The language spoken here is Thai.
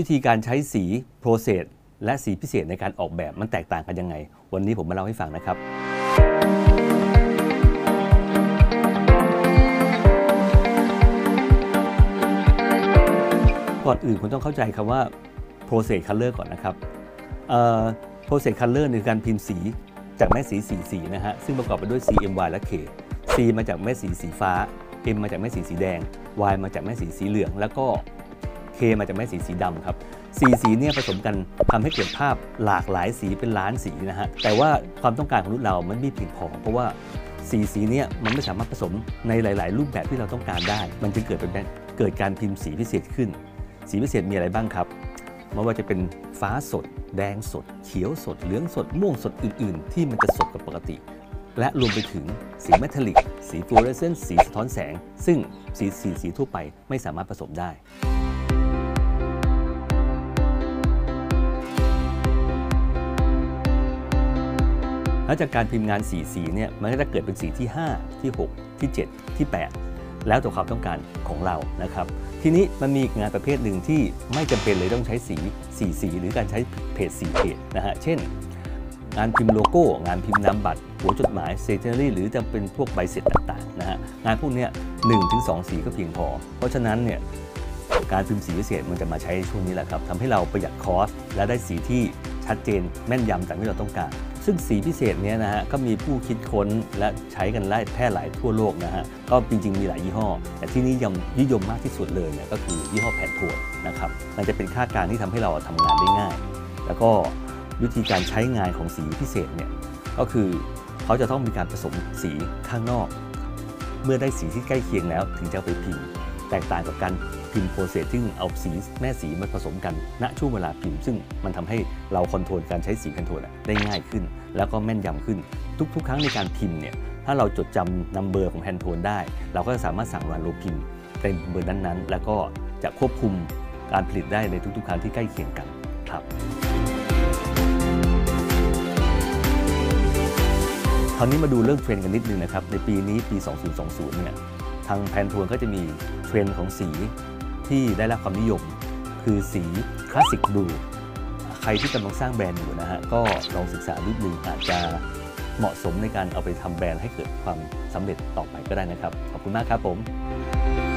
วิธีการใช้สี process และสีพิเศษในการออกแบบมันแตกต่างกันยังไง วันนี้ผมมาเล่าให้ฟังนะครับ ก่อนอื่นคุณต้องเข้าใจคำว่า process color ก่อนนะครับ process color คือการพิมพ์สีจากแม่สีสีสีนะฮะซึ่งประกอบไปด้วย C M Y และ K C มาจากแม่สีสีฟ้า M มาจากแม่สีสีแดง Y มาจากแม่สีสีเหลือง แล้วก็ K มาจากแม่สีสีดำครับสีสีเนี่ยผสมกันทำให้เกิดภาพหลากหลายสีเป็นล้านสีนะฮะแต่ว่าความต้องการของมนุษย์เรามันไม่เพียงพอเพราะว่าสีสีเนี่ยมันไม่สามารถผสมในหลาย ๆ รูปแบบที่เราต้องการได้ มันจึงเกิดเป็นเกิดการพิมพ์สีพิเศษขึ้น สีพิเศษมีอะไรบ้างครับไม่ว่าจะเป็นฟ้าสด แดงสด เขียวสด เหลืองสด ม่วงสดอื่น ๆ ที่มันจะสดกว่าปกติ และรวมไปถึงสีเมทัลลิก สีฟลูออเรสเซนต์สีสะท้อนแสง ซึ่งสีสีสีทั่วไปไม่สามารถผสมได้ แล้วจากการพิมพ์งานสีสีเนี่ยมันก็จะเกิดเป็นสีที่ 5 ที่ 6 ที่ 7 ที่ 8 แล้วแต่ความต้องการของเรานะครับ ทีนี้มันมีงานประเภทหนึ่งที่ไม่จำเป็นเลยต้องใช้สีสีสี หรือการใช้เพจสีเพจนะฮะเช่น งานพิมพ์โลโก้ งานพิมพ์นามบัตร หัวจดหมายเซเ n อรี่หรือจะเป็นพวกใบเสร็จต่างๆนะฮะงานพวกนี้หนึ่งถึงสองสีก็เพียงพอ เพราะฉะนั้นเนี่ยการพิมพ์สีพิเศษมันจะมาใช้ช่วงนี้แหละครับทำให้เราประหยัด cost และได้สีที่ชัดเจนแม่นยำตามที่เราต้องการ ซึ่งสีพิเศษนี้นะฮะก็มีผู้คิดค้นและใช้กันไล่แพร่หลายทั่วโลกนะฮะก็จริง ๆ มีหลายยี่ห้อ แต่ที่นิยมนิยมมากที่สุดเลยเนี่ยก็คือยี่ห้อ Pantoneนะครับมันจะเป็นค่ากลางที่ทำให้เราทำงานได้ง่าย แล้วก็วิธีการใช้งานของสีพิเศษเนี่ยก็คือเขาจะต้องมีการผสมสีข้างนอก เมื่อได้สีที่ใกล้เคียงแล้วถึงจะไปพิมพ์ แตกต่างกับการพิมพ์ process ซึ่งเอาสีแม่สีมาผสมกันณช่วงเวลาพิมพ์ ซึ่งมันทำให้เรา control การใช้สี control ได้ง่ายขึ้น แล้วก็แม่นยำขึ้น ทุก ๆ ครั้งในการพิมพ์เนี่ยถ้าเราจดจำ number ของ Pantone ได้ เราก็จะสามารถสั่งทางโรงพิมพ์ในเบอร์นั้นๆ แล้วก็จะควบคุมการผลิตได้ในทุกๆ ครั้งที่ใกล้เคียงกันครับคราวนี้มาดูเรื่องเทรนด์กันนิดนึงนะครับ ในปีนี้ปี 2020 เนี่ย ทาง Pantone ก็จะมีเทรนด์ของสีที่ได้รับความนิยม คือสี Classic Blue ใครที่กำลังสร้างแบรนด์อยู่นะฮะก็ลองศึกษานิดนึงอาจจะเหมาะสมในการเอาไปทำแบรนด์ให้เกิดความสำเร็จต่อไปก็ได้นะครับ ขอบคุณมากครับผม